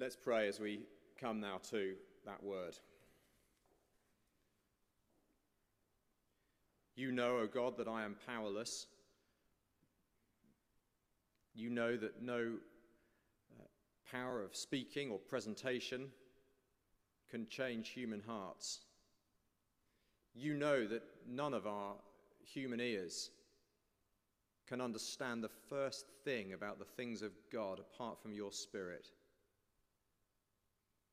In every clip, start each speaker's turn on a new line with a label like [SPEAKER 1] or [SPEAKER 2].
[SPEAKER 1] Let's pray as we come now to that word. You know, O God, that I am powerless. You know that no uh, power of speaking or presentation can change human hearts. You know that none of our human ears can understand the first thing about the things of God apart from your Spirit.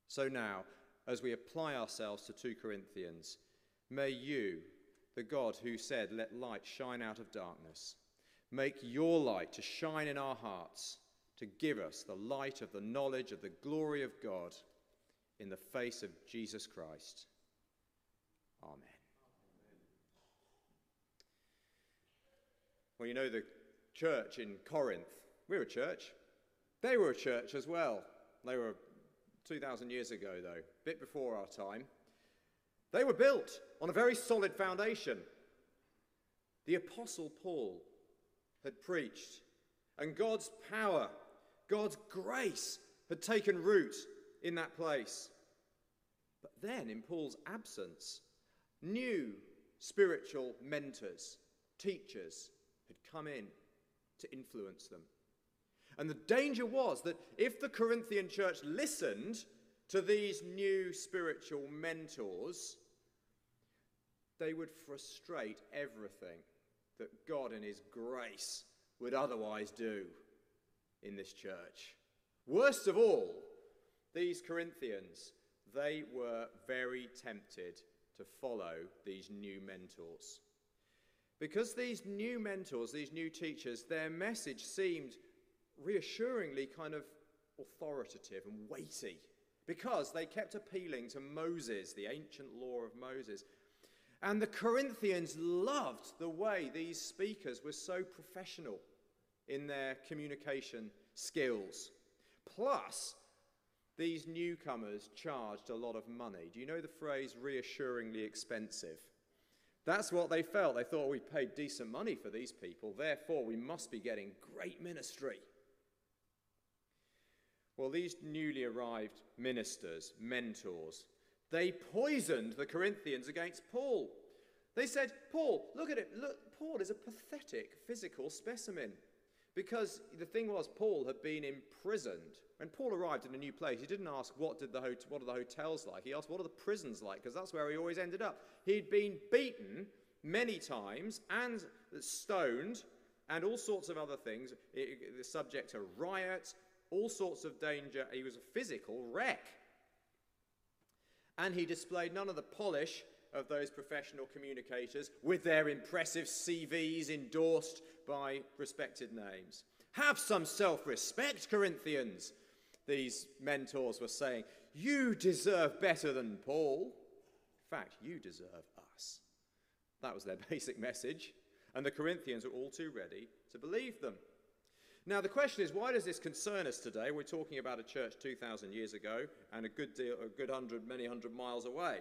[SPEAKER 1] So now, as we apply ourselves to 2 Corinthians, may you, the God who said, Let light shine out of darkness, make your light to shine in our hearts, to give us the light of the knowledge of the glory of God in the face of Jesus Christ. Amen. Well, you know, the church in Corinth, we're a church. They were a church as well. They were 2,000 years ago, though, a bit before our time. They were built on a very solid foundation. The Apostle Paul had preached, and God's power, God's grace had taken root in that place. But then, in Paul's absence, new spiritual mentors, teachers had come in to influence them. And the danger was that if the Corinthian church listened to these new spiritual mentors, they would frustrate everything that God in His grace would otherwise do in this church. Worst of all, these Corinthians, they were very tempted to follow these new mentors. Because these new mentors, these new teachers, their message seemed reassuringly kind of authoritative and weighty because they kept appealing to Moses, the ancient law of Moses. And the Corinthians loved the way these speakers were so professional in their communication skills. Plus, these newcomers charged a lot of money. Do you know the phrase reassuringly expensive? That's what they felt. They thought we paid decent money for these people, therefore, we must be getting great ministry. Well, these newly arrived ministers, mentors, they poisoned the Corinthians against Paul. They said, Paul, look at it. Look, Paul is a pathetic physical specimen. Because the thing was, Paul had been imprisoned. When Paul arrived in a new place, he didn't ask, what, did the what are the hotels like? He asked, what are the prisons like? Because that's where he always ended up. He'd been beaten many times and stoned and all sorts of other things, subject to riots, all sorts of danger. He was a physical wreck. And he displayed none of the polish of those professional communicators with their impressive CVs endorsed by respected names. Have some self respect, Corinthians, these mentors were saying. You deserve better than Paul. In fact, you deserve us. That was their basic message. And the Corinthians were all too ready to believe them. Now, the question is, why does this concern us today? We're talking about a church 2,000 years ago and a good, deal, a good hundred, many hundred miles away.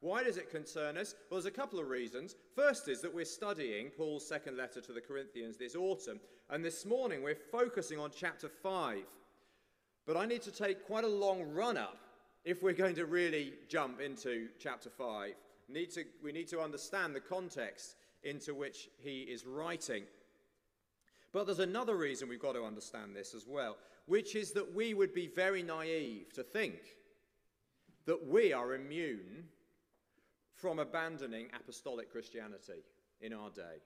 [SPEAKER 1] Why does it concern us? Well, there's a couple of reasons. First is that we're studying Paul's second letter to the Corinthians this autumn, and this morning we're focusing on chapter 5. But I need to take quite a long run up if we're going to really jump into chapter 5. Need to, we need to understand the context into which he is writing. But there's another reason we've got to understand this as well, which is that we would be very naive to think that we are immune from abandoning apostolic Christianity in our day.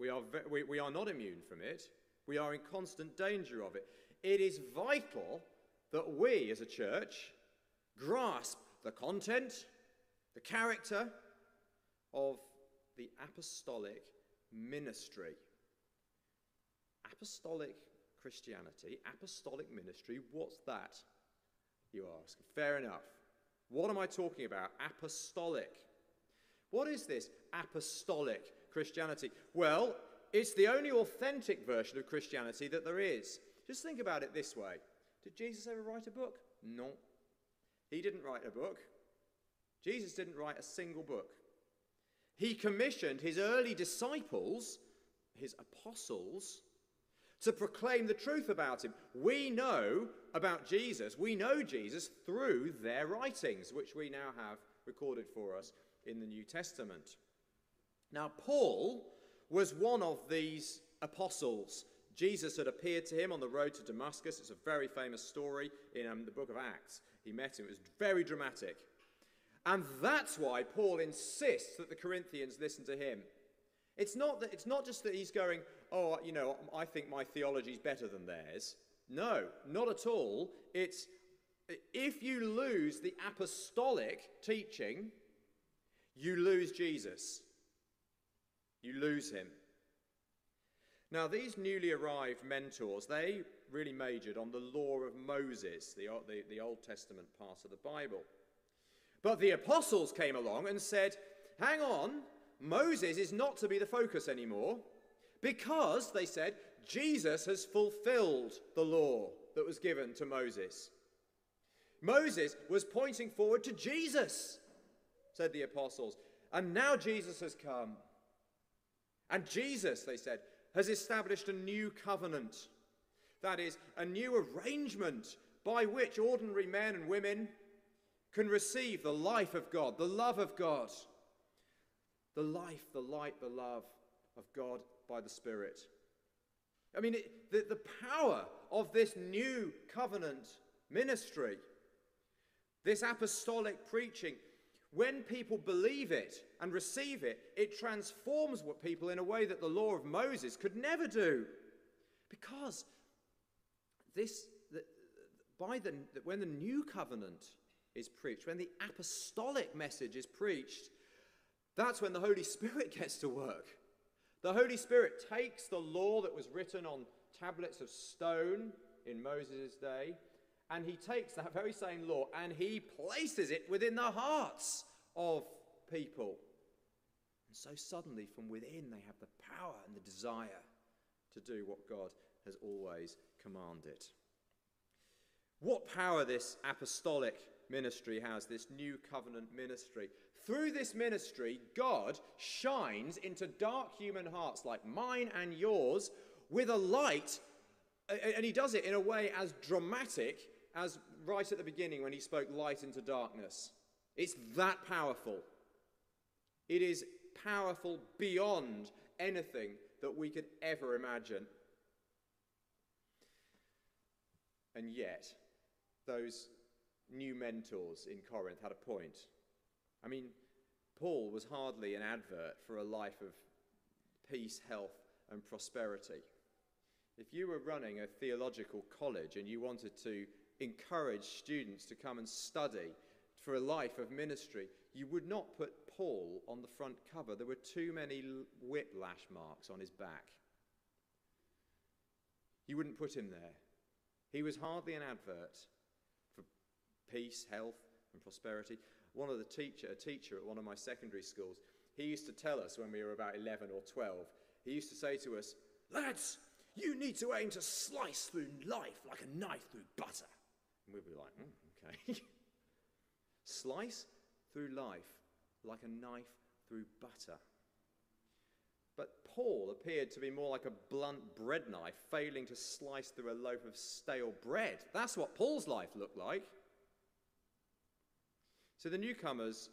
[SPEAKER 1] We are, we, we are not immune from it. We are in constant danger of it. It is vital that we as a church grasp the content, the character of the apostolic ministry Apostolic Christianity, apostolic ministry, what's that? You ask. Fair enough. What am I talking about? Apostolic. What is this apostolic Christianity? Well, it's the only authentic version of Christianity that there is. Just think about it this way Did Jesus ever write a book? No. He didn't write a book. Jesus didn't write a single book. He commissioned his early disciples, his apostles, to proclaim the truth about him. We know about Jesus, we know Jesus through their writings, which we now have recorded for us in the New Testament. Now, Paul was one of these apostles. Jesus had appeared to him on the road to Damascus. It's a very famous story in um, the book of Acts. He met him, it was very dramatic. And that's why Paul insists that the Corinthians listen to him. It's not, that, it's not just that he's going, oh, you know, I think my theology is better than theirs. No, not at all. It's if you lose the apostolic teaching, you lose Jesus. You lose him. Now, these newly arrived mentors, they really majored on the law of Moses, the, the, the Old Testament part of the Bible. But the apostles came along and said, hang on, Moses is not to be the focus anymore because, they said, Jesus has fulfilled the law that was given to Moses. Moses was pointing forward to Jesus, said the apostles. And now Jesus has come. And Jesus, they said, has established a new covenant. That is, a new arrangement by which ordinary men and women can receive the life of God, the love of God, the life, the light, the love of God by the Spirit. I mean, it, the, the power of this new covenant ministry, this apostolic preaching, when people believe it and receive it, it transforms what people in a way that the law of Moses could never do. Because this, the, by the, when the new covenant is preached, when the apostolic message is preached, that's when the Holy Spirit gets to work. The Holy Spirit takes the law that was written on tablets of stone in Moses' day, and he takes that very same law and he places it within the hearts of people. And so suddenly, from within, they have the power and the desire to do what God has always commanded. What power this apostolic ministry has, this new covenant ministry. Through this ministry, God shines into dark human hearts like mine and yours with a light, and he does it in a way as dramatic as right at the beginning when he spoke light into darkness. It's that powerful. It is powerful beyond anything that we could ever imagine. And yet, those new mentors in Corinth had a point. I mean, Paul was hardly an advert for a life of peace, health, and prosperity. If you were running a theological college and you wanted to encourage students to come and study for a life of ministry, you would not put Paul on the front cover. There were too many whiplash marks on his back. You wouldn't put him there. He was hardly an advert peace, health, and prosperity. One of the teacher, a teacher at one of my secondary schools, he used to tell us when we were about 11 or 12, he used to say to us, Lads, you need to aim to slice through life like a knife through butter. And we'd be like, mm, okay. slice through life like a knife through butter. But Paul appeared to be more like a blunt bread knife failing to slice through a loaf of stale bread. That's what Paul's life looked like. So the newcomers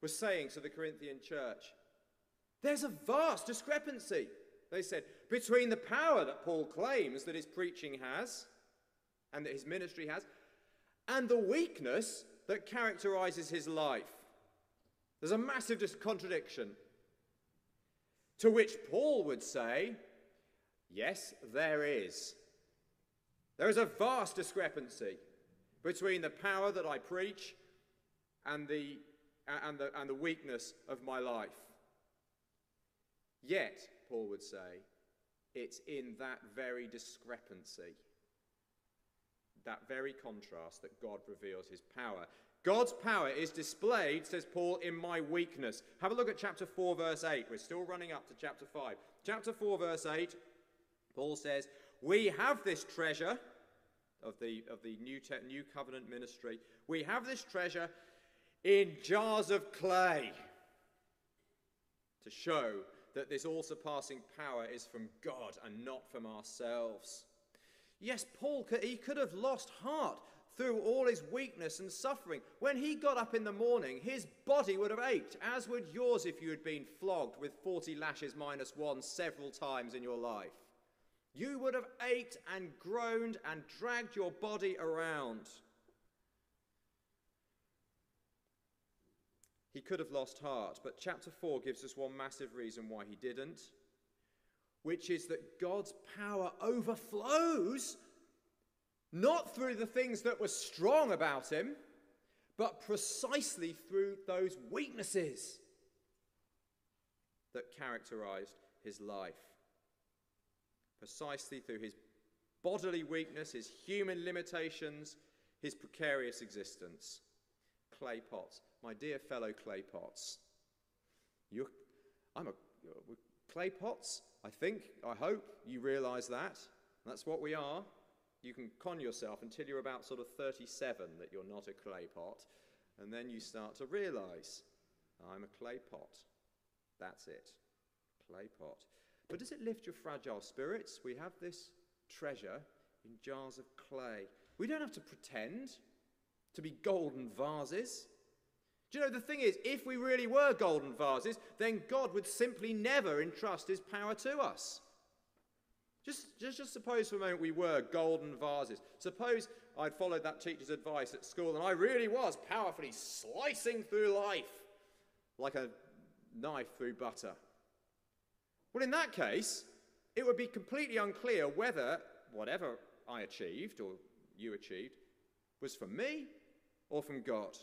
[SPEAKER 1] were saying to the Corinthian church, There's a vast discrepancy, they said, between the power that Paul claims that his preaching has and that his ministry has, and the weakness that characterizes his life. There's a massive contradiction. To which Paul would say, Yes, there is. There is a vast discrepancy between the power that I preach and the, and the, and the weakness of my life. Yet, Paul would say, it's in that very discrepancy, that very contrast, that God reveals his power. God's power is displayed, says Paul, in my weakness. Have a look at chapter 4, verse 8. We're still running up to chapter 5. Chapter 4, verse 8, Paul says, We have this treasure of the, of the new, te- new covenant ministry. We have this treasure in jars of clay to show that this all surpassing power is from God and not from ourselves. Yes, Paul, could, he could have lost heart through all his weakness and suffering. When he got up in the morning, his body would have ached, as would yours if you had been flogged with 40 lashes minus one several times in your life. You would have ached and groaned and dragged your body around. He could have lost heart, but chapter 4 gives us one massive reason why he didn't, which is that God's power overflows not through the things that were strong about him, but precisely through those weaknesses that characterized his life. Precisely through his bodily weakness, his human limitations, his precarious existence. Clay pots. My dear fellow clay pots, you I'm a clay pots. I think, I hope you realize that. That's what we are you can con yourself until you're about sort of 37 that you're not a clay pot, and then you start to realize, I'm a clay pot. That's it. Clay pot. But does it lift your fragile spirits? We have this treasure in jars of clay. We don't have to pretend to be golden vases. Do you know, the thing is, if we really were golden vases, then God would simply never entrust his power to us. Just, just, just suppose for a moment we were golden vases. Suppose I'd followed that teacher's advice at school and I really was powerfully slicing through life like a knife through butter. Well, in that case, it would be completely unclear whether whatever I achieved or you achieved was from me or from God.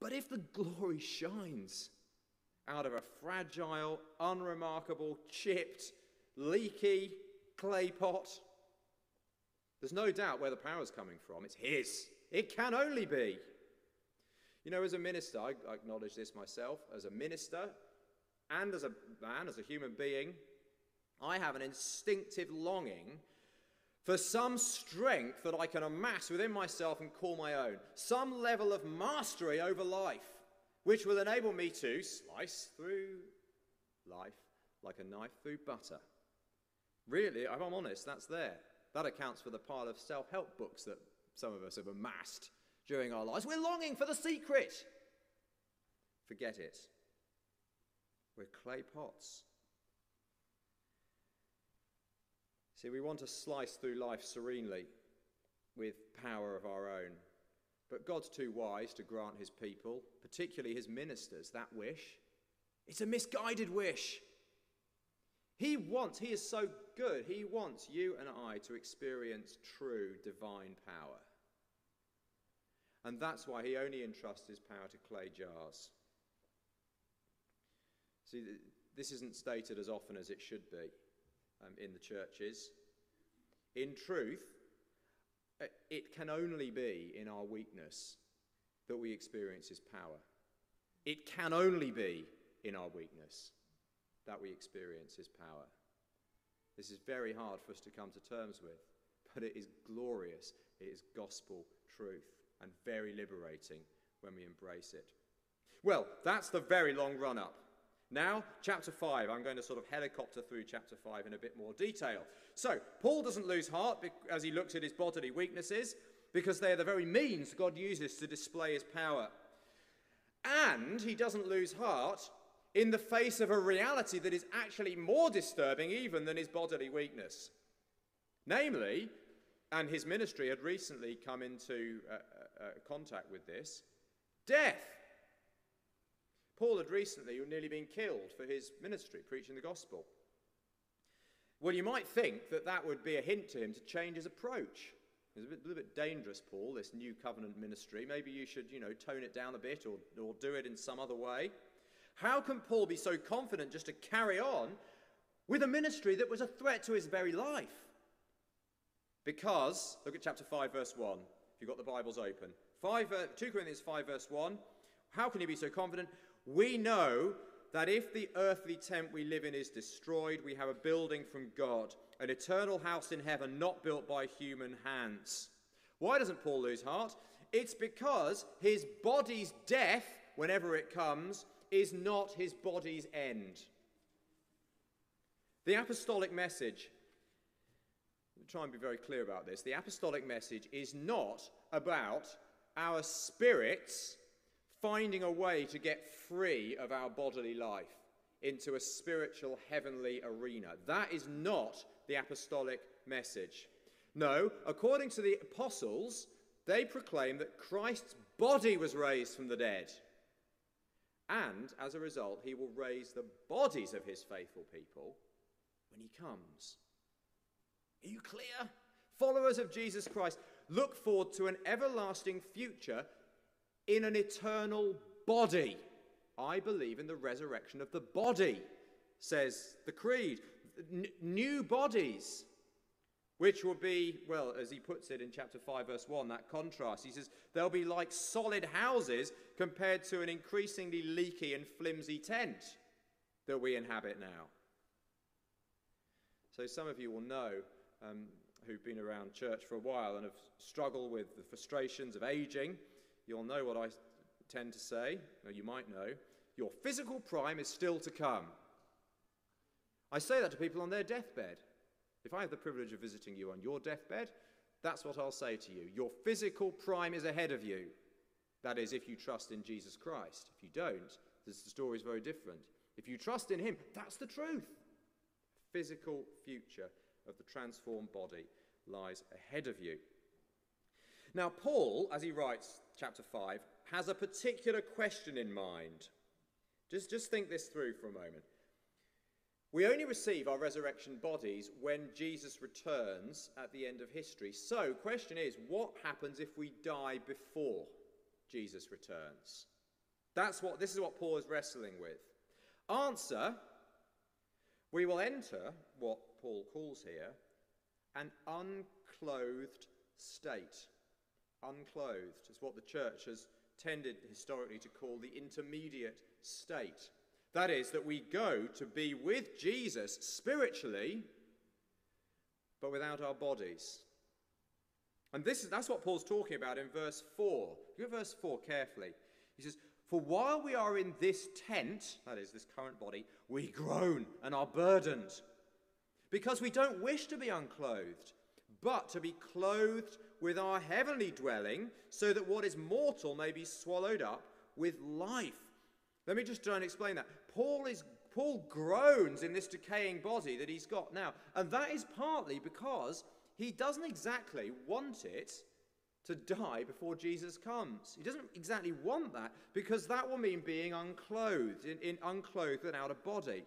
[SPEAKER 1] But if the glory shines out of a fragile, unremarkable, chipped, leaky clay pot. There's no doubt where the power's coming from. It's His. It can only be. You know, as a minister, I, acknowledge this myself, as a minister and as a man, as a human being, I have an instinctive longing for some strength that I can amass within myself and call my own, some level of mastery over life, which will enable me to slice through life like a knife through butter. Really, if I'm honest, that's there. That accounts for the pile of self help books that some of us have amassed during our lives. We're longing for the secret. Forget it. We're clay pots. See, we want to slice through life serenely with power of our own. But God's too wise to grant his people, particularly his ministers, that wish. It's a misguided wish. He wants, he is so good, he wants you and I to experience true divine power. And that's why he only entrusts his power to clay jars. See, this isn't stated as often as it should be um, in the churches. In truth, uh, it can only be in our weakness that we experience his power. It can only be in our weakness that we experience His power. This is very hard for us to come to terms with, but it is glorious. It is gospel truth and very liberating when we embrace it. Well, that's the very long run up. Now, chapter 5. I'm going to sort of helicopter through chapter 5 in a bit more detail. So, Paul doesn't lose heart as he looks at his bodily weaknesses because they are the very means God uses to display his power. And he doesn't lose heart in the face of a reality that is actually more disturbing even than his bodily weakness. Namely, and his ministry had recently come into uh, uh, uh, contact with this death. Paul had recently nearly been killed for his ministry, preaching the gospel. Well, you might think that that would be a hint to him to change his approach. It's a, bit, a little bit dangerous, Paul, this new covenant ministry. Maybe you should, you know, tone it down a bit or, or do it in some other way. How can Paul be so confident just to carry on with a ministry that was a threat to his very life? Because, look at chapter 5, verse 1, if you've got the Bibles open. 5, uh, 2 Corinthians 5, verse 1. How can he be so confident? We know that if the earthly tent we live in is destroyed, we have a building from God, an eternal house in heaven not built by human hands. Why doesn't Paul lose heart? It's because his body's death, whenever it comes, is not his body's end. The apostolic message, try and be very clear about this. The apostolic message is not about our spirits finding a way to get free of our bodily life into a spiritual heavenly arena. That is not the apostolic message. No, according to the apostles, they proclaim that Christ's body was raised from the dead. And as a result, he will raise the bodies of his faithful people when he comes. Are you clear? Followers of Jesus Christ look forward to an everlasting future in an eternal body. I believe in the resurrection of the body, says the Creed. N- new bodies, which will be, well, as he puts it in chapter 5, verse 1, that contrast. He says, they'll be like solid houses compared to an increasingly leaky and flimsy tent that we inhabit now. So some of you will know, um, who've been around church for a while and have struggled with the frustrations of aging, you'll know what I tend to say, or you might know. Your physical prime is still to come. I say that to people on their deathbed. If I have the privilege of visiting you on your deathbed, that's what I'll say to you. Your physical prime is ahead of you. That is, if you trust in Jesus Christ. If you don't, the story is very different. If you trust in Him, that's the truth physical future of the transformed body lies ahead of you. Now, Paul, as he writes chapter 5, has a particular question in mind. Just, just think this through for a moment. We only receive our resurrection bodies when Jesus returns at the end of history. So, question is, what happens if we die before Jesus returns? That's what this is what Paul is wrestling with. Answer we will enter what Paul calls here an unclothed state. Unclothed is what the church has tended historically to call the intermediate state. That is, that we go to be with Jesus spiritually, but without our bodies. And this is, that's what Paul's talking about in verse 4. Look at verse 4 carefully. He says, for while we are in this tent, that is, this current body, we groan and are burdened. Because we don't wish to be unclothed, but to be clothed with our heavenly dwelling, so that what is mortal may be swallowed up with life. Let me just try and explain that. Paul is Paul groans in this decaying body that he's got now, and that is partly because he doesn't exactly want it to die before Jesus comes. He doesn't exactly want that because that will mean being unclothed, in, in unclothed and out of body.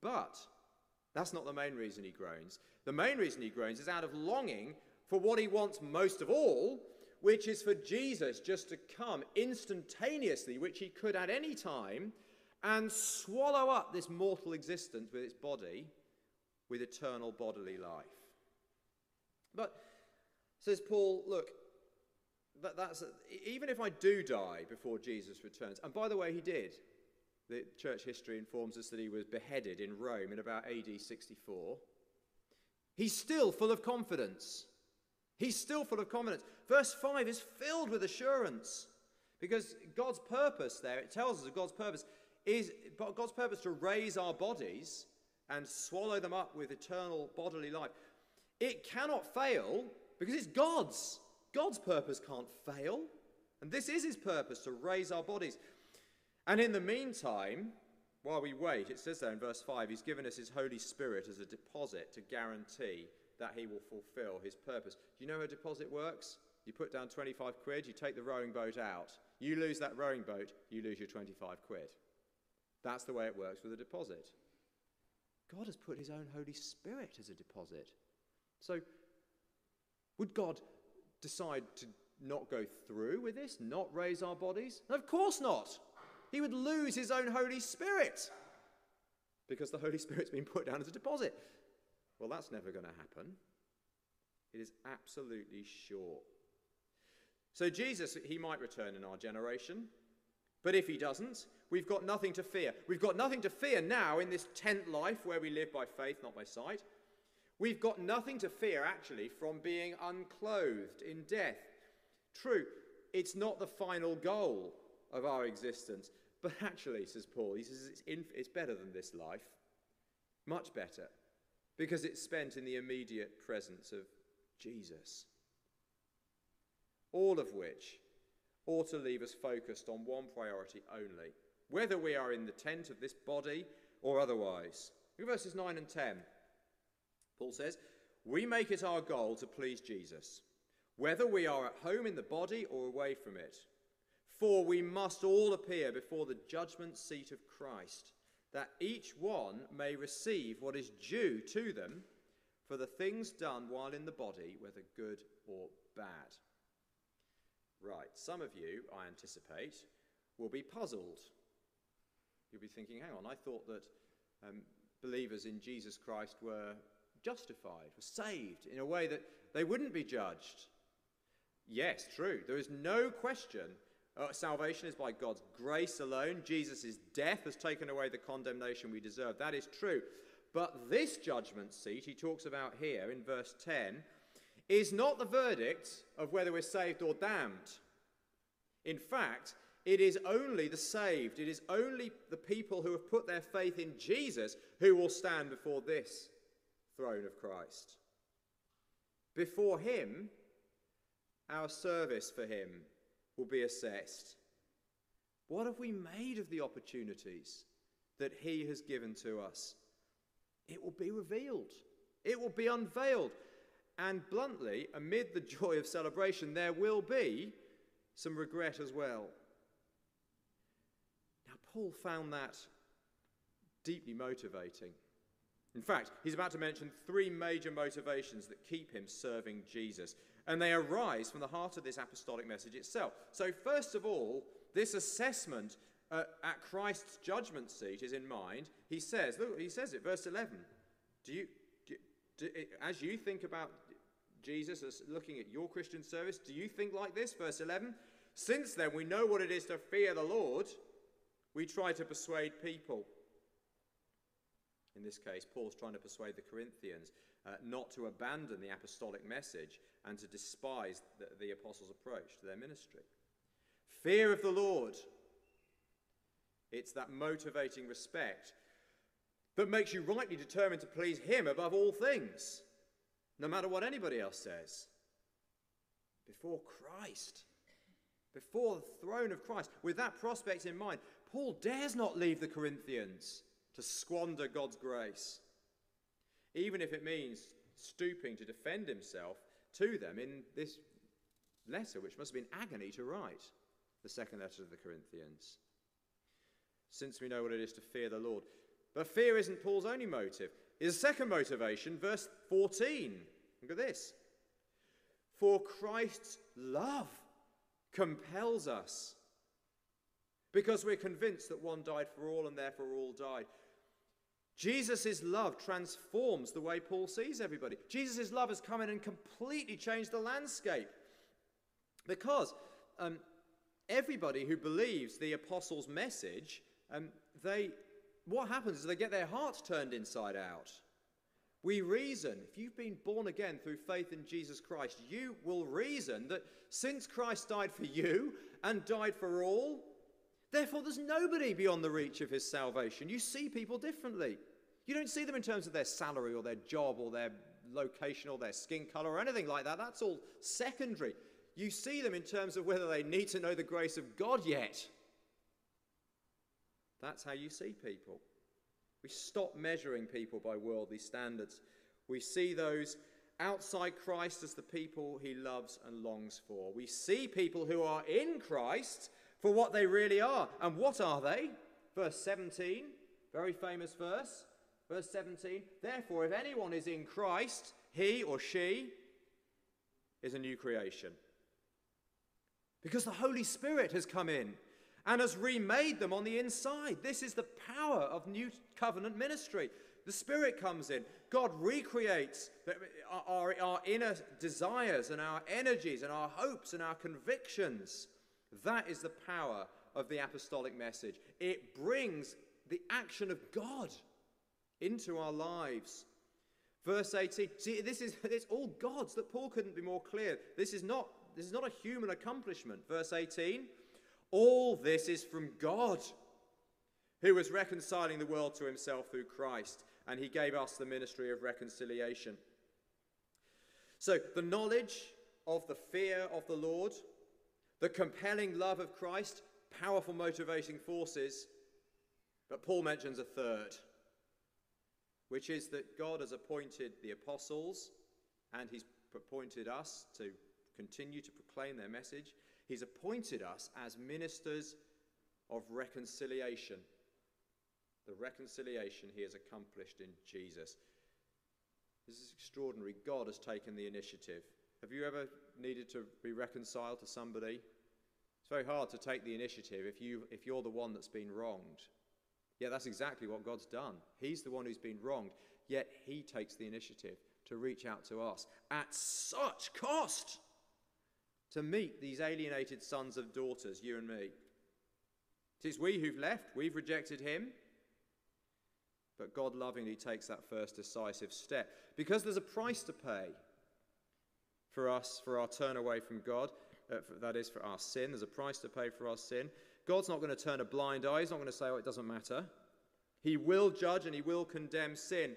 [SPEAKER 1] But that's not the main reason he groans. The main reason he groans is out of longing for what he wants most of all, which is for Jesus just to come instantaneously, which he could at any time, and swallow up this mortal existence with its body with eternal bodily life. But Says Paul, look, that, that's, even if I do die before Jesus returns, and by the way, he did. The church history informs us that he was beheaded in Rome in about AD 64. He's still full of confidence. He's still full of confidence. Verse 5 is filled with assurance because God's purpose there, it tells us God's purpose, is God's purpose to raise our bodies and swallow them up with eternal bodily life. It cannot fail because it's God's. God's purpose can't fail. And this is his purpose to raise our bodies. And in the meantime, while we wait, it says there in verse 5, he's given us his Holy Spirit as a deposit to guarantee that he will fulfill his purpose. Do you know how a deposit works? You put down 25 quid, you take the rowing boat out. You lose that rowing boat, you lose your 25 quid. That's the way it works with a deposit. God has put his own Holy Spirit as a deposit. So would God decide to not go through with this, not raise our bodies? of course not. He would lose his own Holy Spirit because the Holy Spirit's been put down as a deposit. Well, that's never going to happen. It is absolutely sure. So, Jesus, he might return in our generation, but if he doesn't, we've got nothing to fear. We've got nothing to fear now in this tent life where we live by faith, not by sight. We've got nothing to fear, actually, from being unclothed in death. True, it's not the final goal of our existence. But actually, says Paul, he says it's, it's better than this life, much better, because it's spent in the immediate presence of Jesus. All of which ought to leave us focused on one priority only, whether we are in the tent of this body or otherwise. Look at verses 9 and 10. Paul says, We make it our goal to please Jesus, whether we are at home in the body or away from it. For we must all appear before the judgment seat of Christ, that each one may receive what is due to them for the things done while in the body, whether good or bad. Right, some of you, I anticipate, will be puzzled. You'll be thinking, hang on, I thought that um, believers in Jesus Christ were justified, were saved in a way that they wouldn't be judged. Yes, true. There is no question uh, salvation is by God's grace alone. Jesus' death has taken away the condemnation we deserve. That is true. But this judgment seat he talks about here in verse 10 is not the verdict of whether we're saved or damned. In fact, it is only the saved, it is only the people who have put their faith in Jesus who will stand before this throne of Christ. Before Him, our service for Him will be assessed. What have we made of the opportunities that He has given to us? It will be revealed, it will be unveiled. And bluntly, amid the joy of celebration, there will be some regret as well. Now, Paul found that deeply motivating. In fact, he's about to mention three major motivations that keep him serving Jesus, and they arise from the heart of this apostolic message itself. So, first of all, this assessment uh, at Christ's judgment seat is in mind. He says, look, he says it, verse 11. Do you, do, do, as you think about Jesus as looking at your Christian service, do you think like this? Verse 11. Since then, we know what it is to fear the Lord, we try to persuade people. In this case, Paul's trying to persuade the Corinthians uh, not to abandon the apostolic message and to despise the, the apostles' approach to their ministry. Fear of the Lord. It's that motivating respect that makes you rightly determined to please Him above all things, no matter what anybody else says. Before Christ, before the throne of Christ, with that prospect in mind, Paul dares not leave the Corinthians to squander God's grace, even if it means stooping to defend himself to them in this letter, which must have been agony to write, the second letter to the Corinthians. Since we know what it is to fear the Lord. But fear isn't Paul's only motive. His second motivation, verse 14. Look at this. For Christ's love compels us, because we're convinced that one died for all and therefore all died. Jesus' love transforms the way Paul sees everybody. Jesus' love has come in and completely changed the landscape. Because um, everybody who believes the apostles' message, um, they, what happens is they get their hearts turned inside out. We reason, if you've been born again through faith in Jesus Christ, you will reason that since Christ died for you and died for all, therefore there's nobody beyond the reach of his salvation. You see people differently. You don't see them in terms of their salary or their job or their location or their skin color or anything like that. That's all secondary. You see them in terms of whether they need to know the grace of God yet. That's how you see people. We stop measuring people by worldly standards. We see those outside Christ as the people he loves and longs for. We see people who are in Christ for what they really are. And what are they? Verse 17, very famous verse. Verse 17, therefore, if anyone is in Christ, he or she is a new creation. Because the Holy Spirit has come in and has remade them on the inside. This is the power of new covenant ministry. The Spirit comes in. God recreates our, our, inner desires and our energies and our hopes and our convictions. That is the power of the apostolic message. It brings the action of God into our lives. Verse 18. See, this is it's all God's that Paul couldn't be more clear. This is not this is not a human accomplishment. Verse 18. All this is from God, who was reconciling the world to himself through Christ, and he gave us the ministry of reconciliation. So, the knowledge of the fear of the Lord, the compelling love of Christ, powerful motivating forces. But Paul mentions a third, which is that God has appointed the apostles and he's appointed us to continue to proclaim their message. He's appointed us as ministers of reconciliation. The reconciliation he has accomplished in Jesus. This is extraordinary. God has taken the initiative. Have you ever needed to be reconciled to somebody? It's very hard to take the initiative if, you, if you're the one that's been wronged. Yeah, that's exactly what God's done. He's the one who's been wronged, yet He takes the initiative to reach out to us at such cost to meet these alienated sons and daughters, you and me. It is we who've left, we've rejected Him. But God lovingly takes that first decisive step because there's a price to pay for us for our turn away from God. Uh, for, that is, for our sin. There's a price to pay for our sin. God's not going to turn a blind eye. He's not going to say, oh, it doesn't matter. He will judge and he will condemn sin.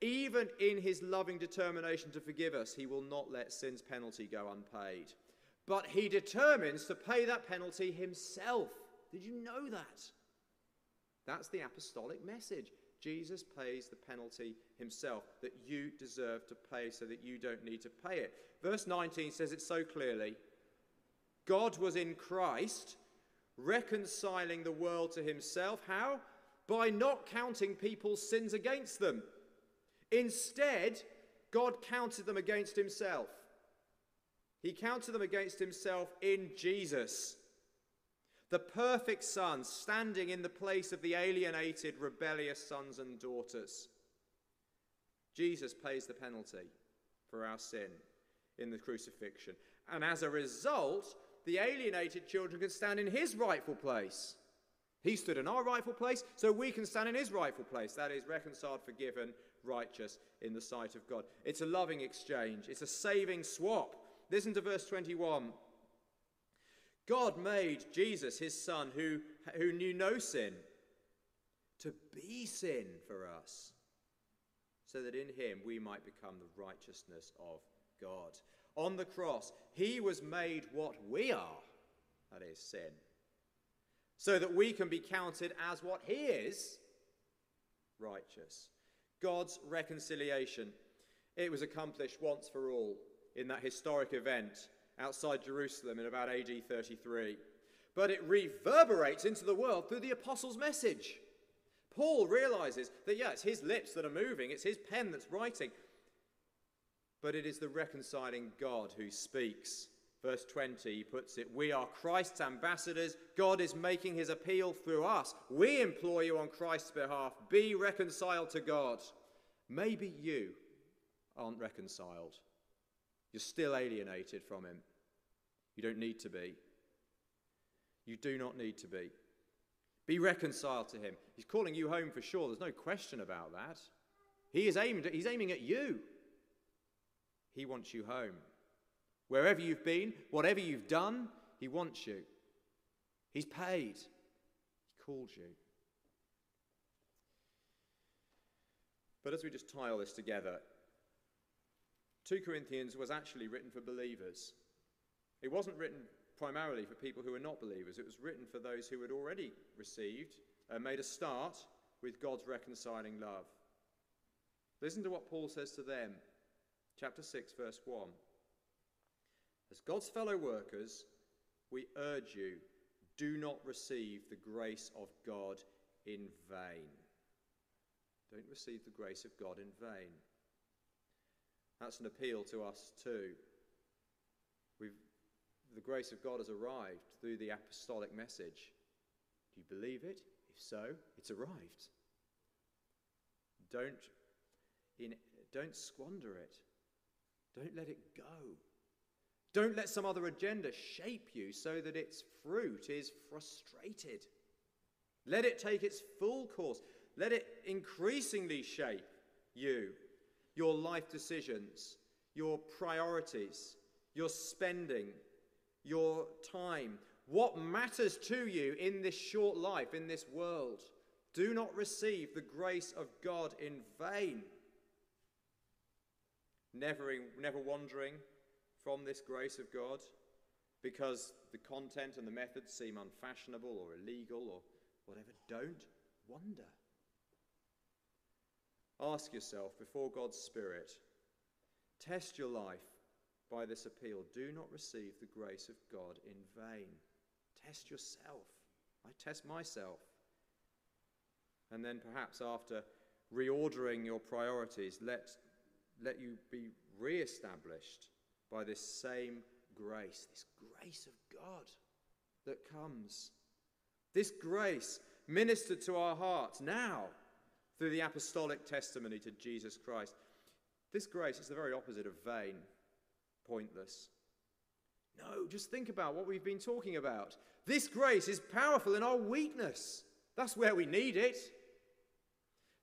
[SPEAKER 1] Even in his loving determination to forgive us, he will not let sin's penalty go unpaid. But he determines to pay that penalty himself. Did you know that? That's the apostolic message. Jesus pays the penalty himself that you deserve to pay so that you don't need to pay it. Verse 19 says it so clearly God was in Christ, reconciling the world to himself. How? By not counting people's sins against them. Instead, God counted them against himself. He counted them against himself in Jesus the perfect Son standing in the place of the alienated, rebellious sons and daughters. Jesus pays the penalty for our sin in the crucifixion. And as a result, the alienated children can stand in his rightful place. He stood in our rightful place, so we can stand in his rightful place. That is, reconciled, forgiven, righteous in the sight of God. It's a loving exchange, it's a saving swap. Listen to verse 21. God made Jesus, his son, who, who knew no sin, to be sin for us, so that in him we might become the righteousness of God. On the cross, he was made what we are, that is, sin, so that we can be counted as what he is, righteous. God's reconciliation. It was accomplished once for all in that historic event outside Jerusalem in about AD 33. But it reverberates into the world through the apostles' message. Paul realizes that, yeah, it's his lips that are moving, it's his pen that's writing, but it is the reconciling God who speaks. Verse 20 he puts it We are Christ's ambassadors. God is making his appeal through us. We implore you on Christ's behalf be reconciled to God. Maybe you aren't reconciled. You're still alienated from him. You don't need to be. You do not need to be. Be reconciled to him. He's calling you home for sure. There's no question about that. He is aimed he's aiming at you. He wants you home. Wherever you've been, whatever you've done, he wants you. He's paid. He called you. But as we just tie all this together, 2 Corinthians was actually written for believers. It wasn't written primarily for people who were not believers, it was written for those who had already received and made a start with God's reconciling love. Listen to what Paul says to them, chapter 6, verse 1. As God's fellow workers, we urge you do not receive the grace of God in vain. Don't receive the grace of God in vain. That's an appeal to us too. We've, the grace of God has arrived through the apostolic message. Do you believe it? If so, it's arrived. Don't, in, don't squander it. Don't let it go. Don't let some other agenda shape you so that its fruit is frustrated. Let it take its full course. Let it increasingly shape you your life decisions, your priorities, your spending, your time, what matters to you in this short life, in this world. Do not receive the grace of God in vain. Never, never wandering from this grace of God because the content and the methods seem unfashionable or illegal or whatever. Don't wonder. Ask yourself before God's Spirit, test your life by this appeal. Do not receive the grace of God in vain. Test yourself. I test myself. And then perhaps after reordering your priorities, let, let you be re established by this same grace, this grace of God that comes. This grace ministered to our hearts now through the apostolic testimony to Jesus Christ. This grace is the very opposite of vain, pointless. No, just think about what we've been talking about. This grace is powerful in our weakness. That's where we need it.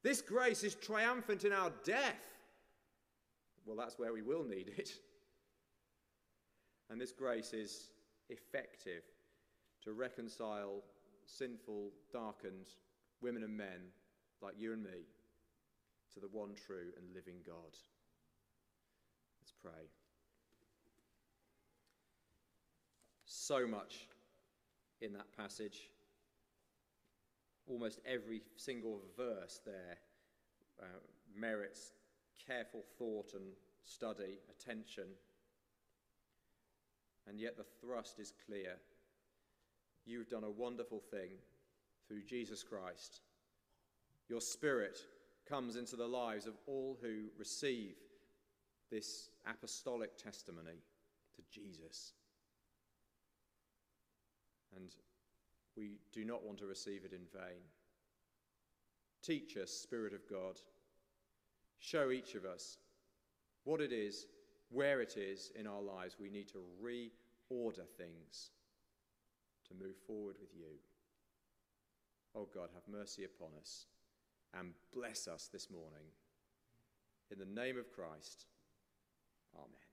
[SPEAKER 1] This grace is triumphant in our death. Well, that's where we will need it. And this grace is effective to reconcile sinful, darkened women and men like you and me to the one true and living God. Let's pray. So much in that passage. Almost every single verse there uh, merits careful thought and study, attention. And yet the thrust is clear. You've done a wonderful thing through Jesus Christ. Your Spirit comes into the lives of all who receive this apostolic testimony to Jesus. And we do not want to receive it in vain. Teach us, Spirit of God. Show each of us what it is, where it is in our lives we need to reorder things to move forward with you. Oh God, have mercy upon us and bless us this morning. In the name of Christ, Amen.